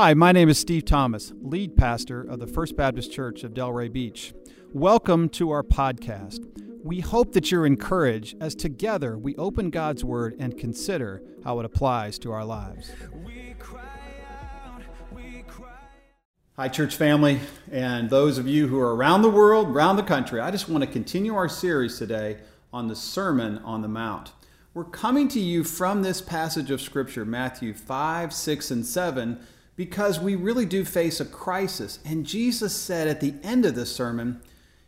Hi, my name is Steve Thomas, lead pastor of the First Baptist Church of Delray Beach. Welcome to our podcast. We hope that you're encouraged as together we open God's Word and consider how it applies to our lives. Hi, church family, and those of you who are around the world, around the country. I just want to continue our series today on the Sermon on the Mount. We're coming to you from this passage of Scripture, Matthew 5, 6, and 7 because we really do face a crisis. And Jesus said at the end of the sermon,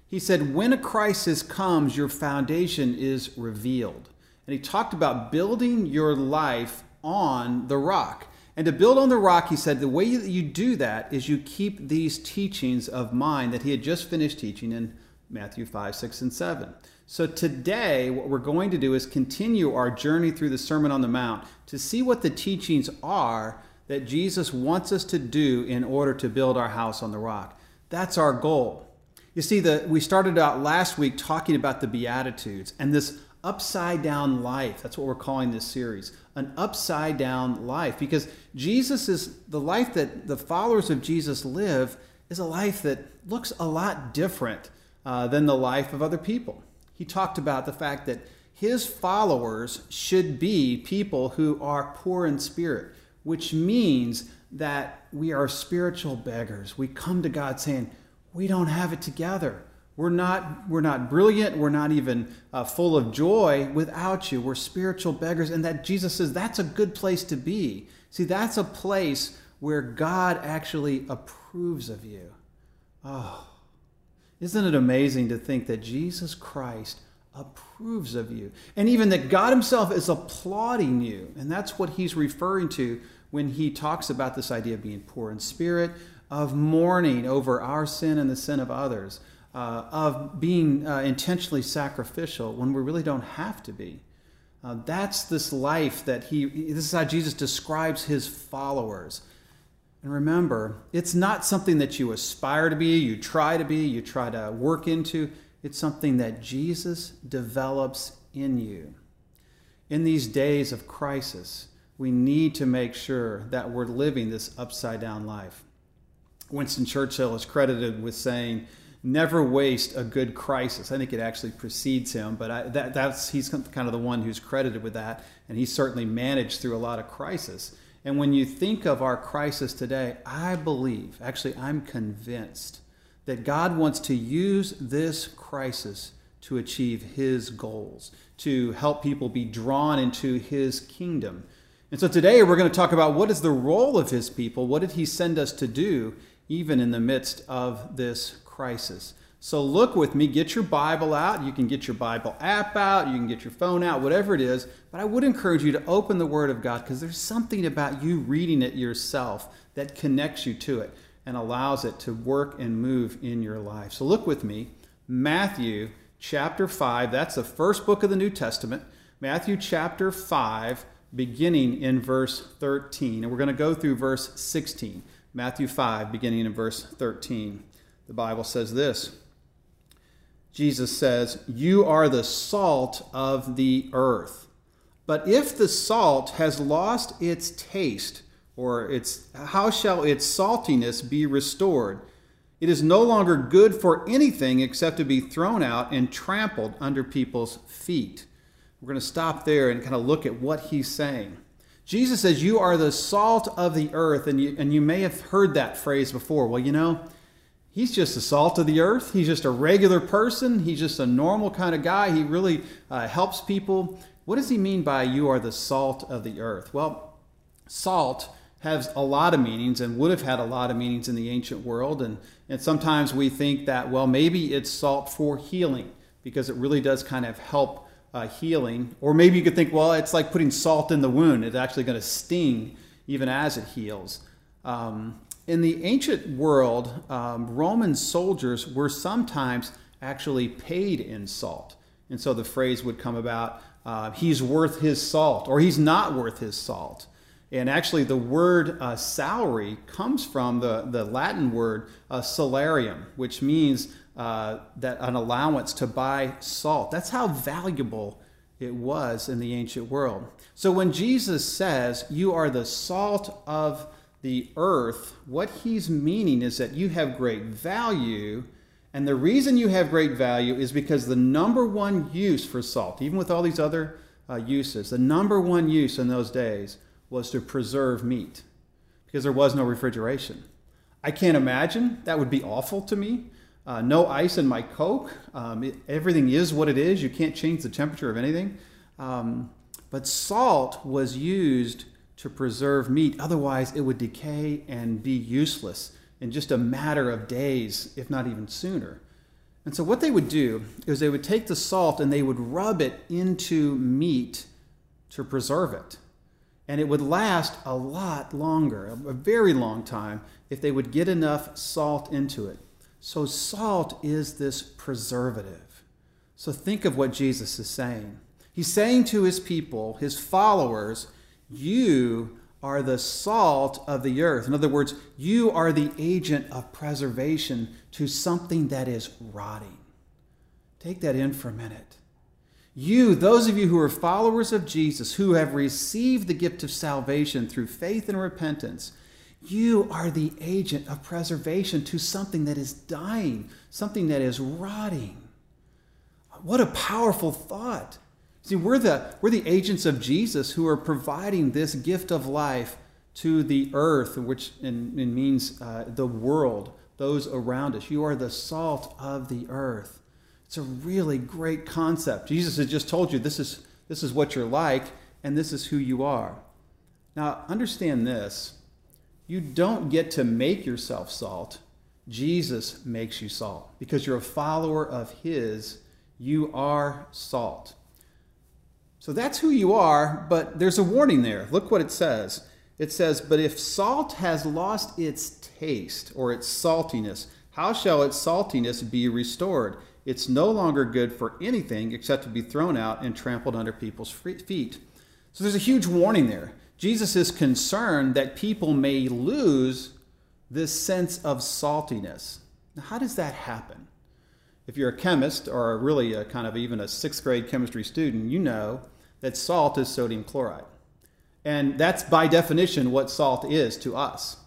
He said, When a crisis comes, your foundation is revealed. And He talked about building your life on the rock. And to build on the rock, He said, the way that you do that is you keep these teachings of mine that He had just finished teaching in Matthew 5, 6, and 7. So today, what we're going to do is continue our journey through the Sermon on the Mount to see what the teachings are that Jesus wants us to do in order to build our house on the rock. That's our goal. You see, the, we started out last week talking about the Beatitudes and this upside down life. That's what we're calling this series an upside down life because Jesus is the life that the followers of Jesus live is a life that looks a lot different uh, than the life of other people. He talked about the fact that his followers should be people who are poor in spirit, which means that we are spiritual beggars. We come to God saying, We don't have it together. We're not, we're not brilliant. We're not even uh, full of joy without you. We're spiritual beggars. And that Jesus says that's a good place to be. See, that's a place where God actually approves of you. Oh, isn't it amazing to think that Jesus Christ approves of you. And even that God Himself is applauding you. And that's what He's referring to when He talks about this idea of being poor in spirit, of mourning over our sin and the sin of others, uh, of being uh, intentionally sacrificial when we really don't have to be. Uh, that's this life that He, this is how Jesus describes His followers. And remember, it's not something that you aspire to be, you try to be, you try to work into. It's something that Jesus develops in you. In these days of crisis, we need to make sure that we're living this upside down life. Winston Churchill is credited with saying, never waste a good crisis. I think it actually precedes him, but I, that, that's he's kind of the one who's credited with that, and he certainly managed through a lot of crisis. And when you think of our crisis today, I believe, actually, I'm convinced that God wants to use this crisis to achieve his goals, to help people be drawn into his kingdom. And so today we're going to talk about what is the role of his people? What did he send us to do, even in the midst of this crisis? So look with me, get your Bible out. You can get your Bible app out, you can get your phone out, whatever it is. But I would encourage you to open the Word of God because there's something about you reading it yourself that connects you to it and allows it to work and move in your life. So look with me, Matthew chapter 5. That's the first book of the New Testament. Matthew chapter 5, beginning in verse 13. And we're going to go through verse 16. Matthew 5, beginning in verse 13. The Bible says this Jesus says, You are the salt of the earth. But if the salt has lost its taste, or its how shall its saltiness be restored? It is no longer good for anything except to be thrown out and trampled under people's feet. We're going to stop there and kind of look at what he's saying. Jesus says, You are the salt of the earth. And you, and you may have heard that phrase before. Well, you know, he's just the salt of the earth. He's just a regular person. He's just a normal kind of guy. He really uh, helps people. What does he mean by you are the salt of the earth? Well, salt has a lot of meanings and would have had a lot of meanings in the ancient world. And, and sometimes we think that, well, maybe it's salt for healing because it really does kind of help uh, healing. Or maybe you could think, well, it's like putting salt in the wound, it's actually going to sting even as it heals. Um, in the ancient world, um, Roman soldiers were sometimes actually paid in salt. And so the phrase would come about, uh, he's worth his salt, or he's not worth his salt. And actually, the word uh, salary comes from the, the Latin word uh, salarium, which means uh, that an allowance to buy salt. That's how valuable it was in the ancient world. So when Jesus says, You are the salt of the earth, what he's meaning is that you have great value. And the reason you have great value is because the number one use for salt, even with all these other uh, uses, the number one use in those days was to preserve meat because there was no refrigeration. I can't imagine. That would be awful to me. Uh, no ice in my Coke. Um, it, everything is what it is. You can't change the temperature of anything. Um, but salt was used to preserve meat. Otherwise, it would decay and be useless in just a matter of days, if not even sooner. And so, what they would do is they would take the salt and they would rub it into meat to preserve it. And it would last a lot longer, a very long time, if they would get enough salt into it. So, salt is this preservative. So, think of what Jesus is saying. He's saying to his people, his followers, You are the salt of the earth. In other words, you are the agent of preservation to something that is rotting. Take that in for a minute. You, those of you who are followers of Jesus, who have received the gift of salvation through faith and repentance, you are the agent of preservation to something that is dying, something that is rotting. What a powerful thought. See, we're the, we're the agents of Jesus who are providing this gift of life to the earth, which in, in means uh, the world, those around us. You are the salt of the earth. It's a really great concept. Jesus has just told you this is, this is what you're like, and this is who you are. Now, understand this you don't get to make yourself salt. Jesus makes you salt. Because you're a follower of His, you are salt. So that's who you are, but there's a warning there. Look what it says. It says, But if salt has lost its taste or its saltiness, how shall its saltiness be restored? It's no longer good for anything except to be thrown out and trampled under people's feet. So there's a huge warning there. Jesus is concerned that people may lose this sense of saltiness. Now, how does that happen? If you're a chemist or really a kind of even a sixth grade chemistry student, you know that salt is sodium chloride. And that's by definition what salt is to us.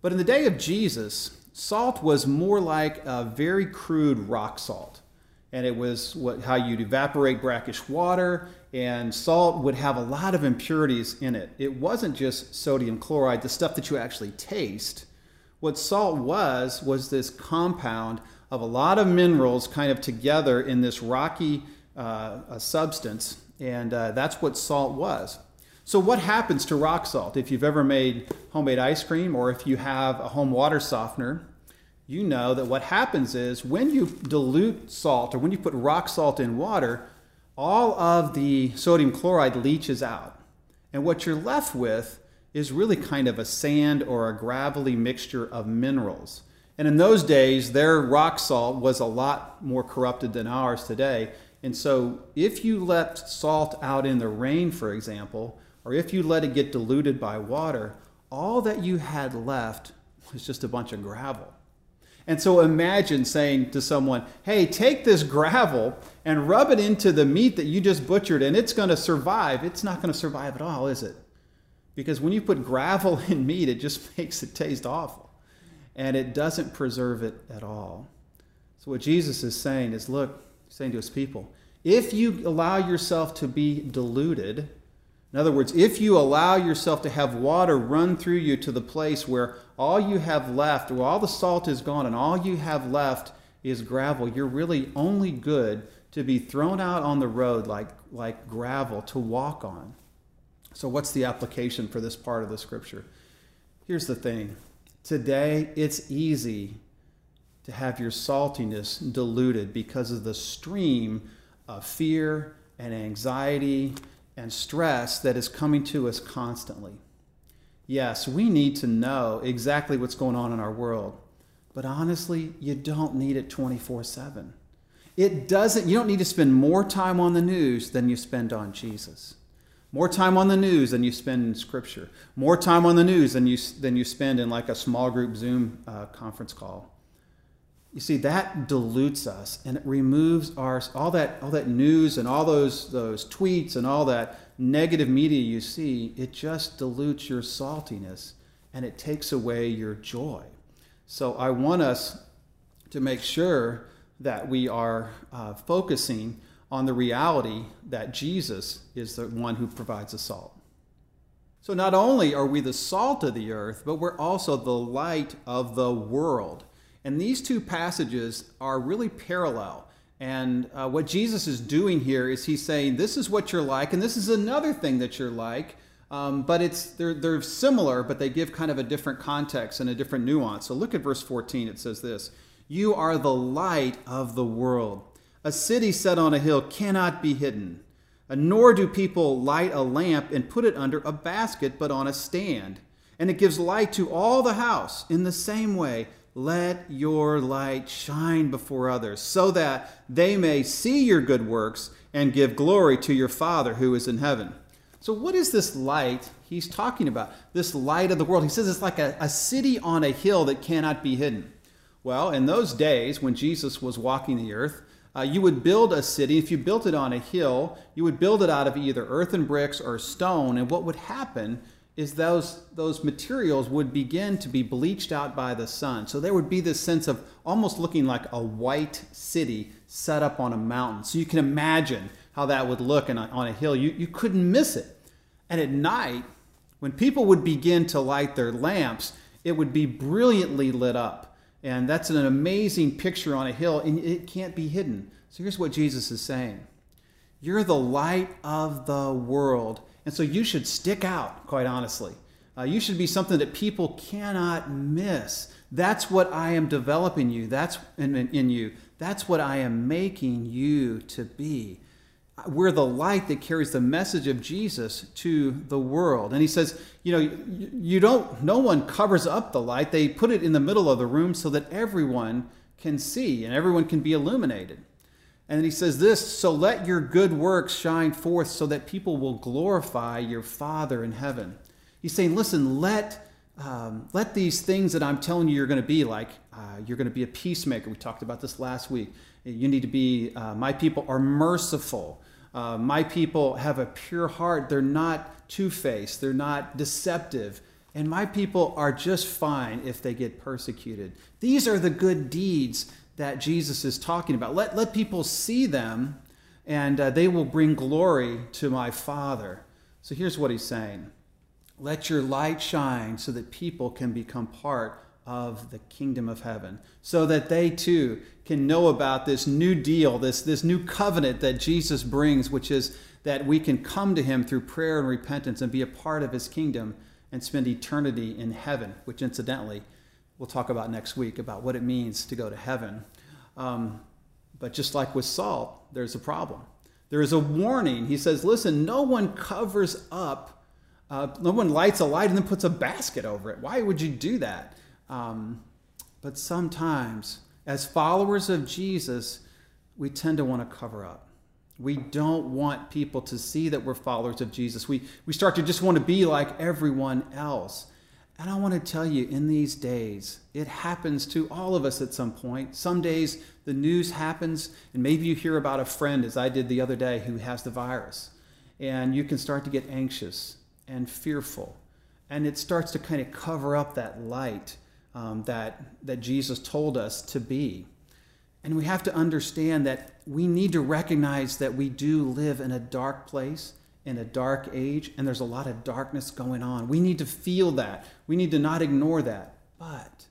But in the day of Jesus, salt was more like a very crude rock salt. And it was what, how you'd evaporate brackish water and salt would have a lot of impurities in it. It wasn't just sodium chloride, the stuff that you actually taste. What salt was, was this compound of a lot of minerals kind of together in this rocky uh, substance, and uh, that's what salt was. So, what happens to rock salt? If you've ever made homemade ice cream or if you have a home water softener, you know that what happens is when you dilute salt or when you put rock salt in water, all of the sodium chloride leaches out. And what you're left with is really kind of a sand or a gravelly mixture of minerals. And in those days, their rock salt was a lot more corrupted than ours today. And so, if you let salt out in the rain, for example, or if you let it get diluted by water, all that you had left was just a bunch of gravel. And so imagine saying to someone, hey, take this gravel and rub it into the meat that you just butchered and it's going to survive. It's not going to survive at all, is it? Because when you put gravel in meat, it just makes it taste awful and it doesn't preserve it at all. So, what Jesus is saying is look, saying to his people, if you allow yourself to be diluted, in other words, if you allow yourself to have water run through you to the place where all you have left, where all the salt is gone and all you have left is gravel, you're really only good to be thrown out on the road like, like gravel to walk on. So, what's the application for this part of the scripture? Here's the thing today, it's easy to have your saltiness diluted because of the stream of fear and anxiety and stress that is coming to us constantly. Yes, we need to know exactly what's going on in our world, but honestly, you don't need it 24 7. It doesn't, you don't need to spend more time on the news than you spend on Jesus. More time on the news than you spend in Scripture. More time on the news than you, than you spend in like a small group Zoom uh, conference call. You see, that dilutes us and it removes our all that all that news and all those those tweets and all that negative media you see, it just dilutes your saltiness and it takes away your joy. So I want us to make sure that we are uh, focusing on the reality that Jesus is the one who provides the salt. So not only are we the salt of the earth, but we're also the light of the world. And these two passages are really parallel. And uh, what Jesus is doing here is he's saying, This is what you're like, and this is another thing that you're like. Um, but it's they're, they're similar, but they give kind of a different context and a different nuance. So look at verse 14. It says this You are the light of the world. A city set on a hill cannot be hidden. Nor do people light a lamp and put it under a basket, but on a stand. And it gives light to all the house. In the same way, let your light shine before others, so that they may see your good works and give glory to your Father who is in heaven. So, what is this light he's talking about? This light of the world. He says it's like a, a city on a hill that cannot be hidden. Well, in those days when Jesus was walking the earth, uh, you would build a city. If you built it on a hill, you would build it out of either earthen bricks or stone. And what would happen is those, those materials would begin to be bleached out by the sun. So there would be this sense of almost looking like a white city set up on a mountain. So you can imagine how that would look on a, on a hill. You, you couldn't miss it. And at night, when people would begin to light their lamps, it would be brilliantly lit up. And that's an amazing picture on a hill, and it can't be hidden. So here's what Jesus is saying You're the light of the world. And so you should stick out, quite honestly. Uh, you should be something that people cannot miss. That's what I am developing you. That's in, in, in you. That's what I am making you to be. We're the light that carries the message of Jesus to the world. And he says, you know, you, you don't, no one covers up the light. They put it in the middle of the room so that everyone can see and everyone can be illuminated. And then he says this so let your good works shine forth so that people will glorify your Father in heaven. He's saying, listen, let, um, let these things that I'm telling you you're going to be like, uh, you're going to be a peacemaker. We talked about this last week. You need to be, uh, my people are merciful. Uh, my people have a pure heart. They're not two faced, they're not deceptive. And my people are just fine if they get persecuted. These are the good deeds that Jesus is talking about. Let, let people see them, and uh, they will bring glory to my Father. So here's what he's saying Let your light shine so that people can become part of the kingdom of heaven, so that they too can know about this new deal, this, this new covenant that Jesus brings, which is that we can come to him through prayer and repentance and be a part of his kingdom and spend eternity in heaven, which incidentally we'll talk about next week about what it means to go to heaven. Um, but just like with salt, there's a problem. There is a warning. He says, listen, no one covers up, uh, no one lights a light and then puts a basket over it. Why would you do that? Um, but sometimes, as followers of Jesus, we tend to want to cover up. We don't want people to see that we're followers of Jesus. We, we start to just want to be like everyone else. And I want to tell you, in these days, it happens to all of us at some point. Some days the news happens, and maybe you hear about a friend, as I did the other day, who has the virus. And you can start to get anxious and fearful. And it starts to kind of cover up that light um, that, that Jesus told us to be. And we have to understand that we need to recognize that we do live in a dark place in a dark age, and there's a lot of darkness going on. We need to feel that. We need to not ignore that. But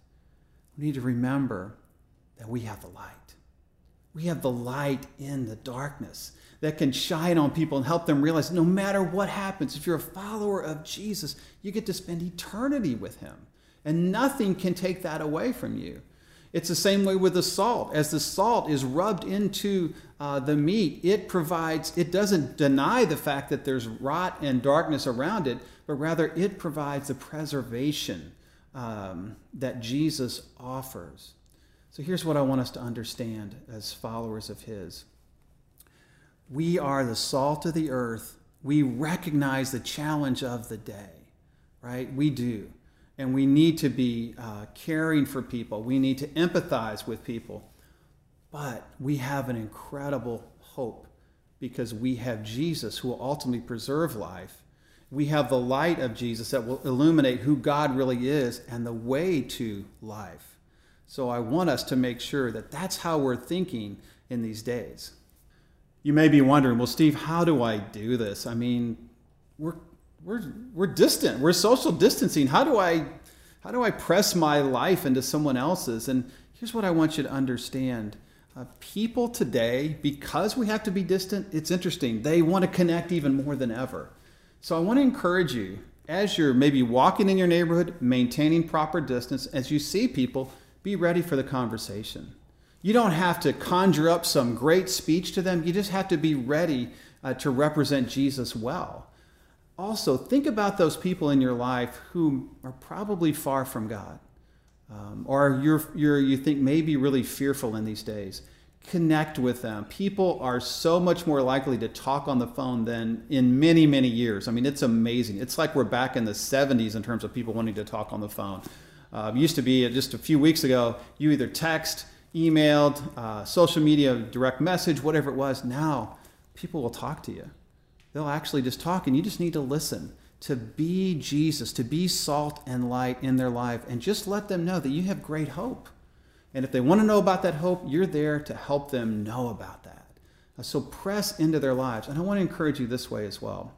we need to remember that we have the light. We have the light in the darkness that can shine on people and help them realize no matter what happens, if you're a follower of Jesus, you get to spend eternity with him. And nothing can take that away from you. It's the same way with the salt. As the salt is rubbed into uh, the meat, it provides, it doesn't deny the fact that there's rot and darkness around it, but rather it provides the preservation um, that Jesus offers. So here's what I want us to understand as followers of His we are the salt of the earth. We recognize the challenge of the day, right? We do and we need to be uh, caring for people. We need to empathize with people. But we have an incredible hope because we have Jesus who will ultimately preserve life. we have the light of Jesus that will illuminate who God really is and the way to life. So I want us to make sure that that's how we're thinking in these days. You may be wondering, well, Steve, how do I do this? I mean, we're we're we're distant. We're social distancing. How do I how do I press my life into someone else's? And here's what I want you to understand. Uh, people today, because we have to be distant, it's interesting. They want to connect even more than ever. So I want to encourage you as you're maybe walking in your neighborhood, maintaining proper distance, as you see people, be ready for the conversation. You don't have to conjure up some great speech to them. You just have to be ready uh, to represent Jesus well. Also, think about those people in your life who are probably far from God, um, or you're, you're, you think maybe really fearful in these days connect with them. People are so much more likely to talk on the phone than in many, many years. I mean, it's amazing. It's like we're back in the 70s in terms of people wanting to talk on the phone. Uh, used to be just a few weeks ago, you either text, emailed, uh, social media, direct message, whatever it was. Now, people will talk to you. They'll actually just talk, and you just need to listen to be Jesus, to be salt and light in their life, and just let them know that you have great hope and if they want to know about that hope, you're there to help them know about that. Uh, so press into their lives. And I want to encourage you this way as well.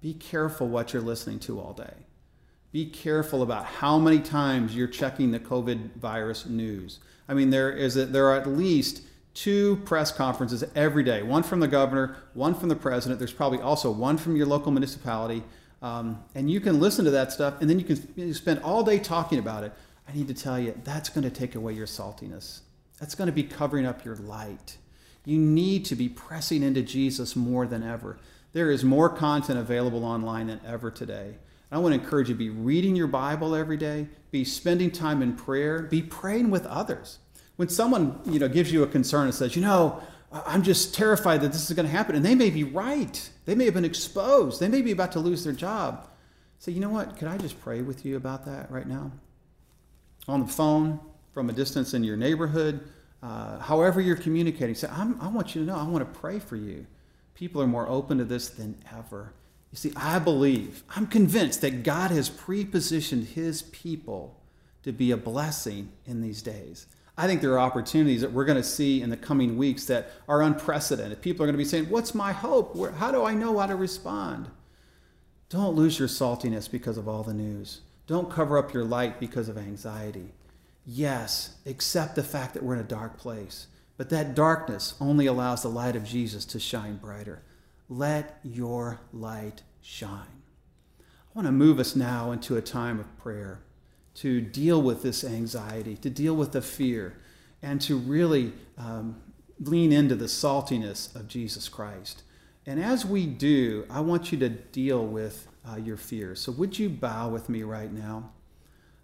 Be careful what you're listening to all day. Be careful about how many times you're checking the COVID virus news. I mean, there is a, there are at least two press conferences every day. One from the governor, one from the president. There's probably also one from your local municipality. Um, and you can listen to that stuff, and then you can spend all day talking about it. I need to tell you, that's going to take away your saltiness. That's going to be covering up your light. You need to be pressing into Jesus more than ever. There is more content available online than ever today. I want to encourage you to be reading your Bible every day, be spending time in prayer, be praying with others. When someone, you know, gives you a concern and says, "You know, I'm just terrified that this is going to happen," and they may be right. They may have been exposed. They may be about to lose their job. Say, "You know what? Could I just pray with you about that right now?" on the phone, from a distance in your neighborhood, uh, however you're communicating. Say, i want you to know, I want to pray for you. People are more open to this than ever. You see, I believe, I'm convinced that God has pre-positioned his people to be a blessing in these days. I think there are opportunities that we're going to see in the coming weeks that are unprecedented. People are going to be saying, What's my hope? Where, how do I know how to respond? Don't lose your saltiness because of all the news. Don't cover up your light because of anxiety. Yes, accept the fact that we're in a dark place, but that darkness only allows the light of Jesus to shine brighter. Let your light shine. I want to move us now into a time of prayer to deal with this anxiety, to deal with the fear, and to really um, lean into the saltiness of Jesus Christ. And as we do, I want you to deal with uh, your fears. So, would you bow with me right now?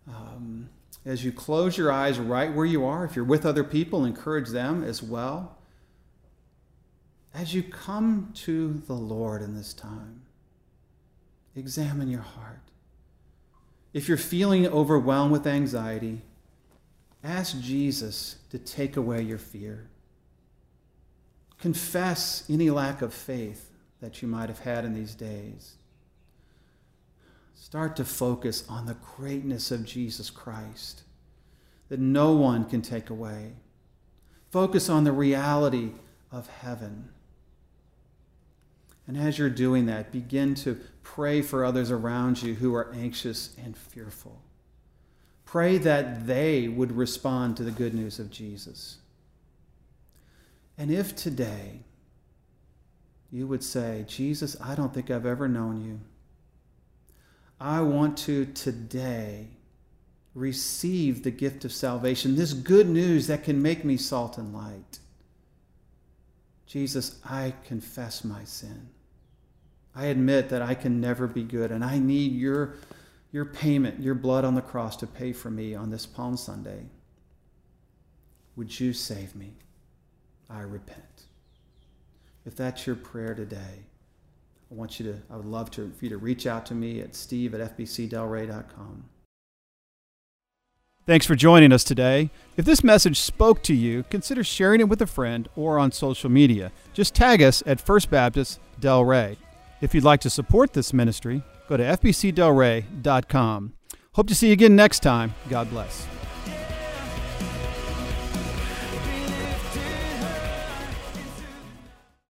Um, as you close your eyes right where you are, if you're with other people, encourage them as well. As you come to the Lord in this time, examine your heart. If you're feeling overwhelmed with anxiety, ask Jesus to take away your fear. Confess any lack of faith that you might have had in these days. Start to focus on the greatness of Jesus Christ that no one can take away. Focus on the reality of heaven. And as you're doing that, begin to pray for others around you who are anxious and fearful. Pray that they would respond to the good news of Jesus. And if today you would say, Jesus, I don't think I've ever known you. I want to today receive the gift of salvation, this good news that can make me salt and light. Jesus, I confess my sin. I admit that I can never be good, and I need your, your payment, your blood on the cross to pay for me on this Palm Sunday. Would you save me? I repent. If that's your prayer today, I want you to, I would love to, for you to reach out to me at steve at fbcdelray.com. Thanks for joining us today. If this message spoke to you, consider sharing it with a friend or on social media. Just tag us at First Baptist Delray. If you'd like to support this ministry, go to fbcdelray.com. Hope to see you again next time. God bless.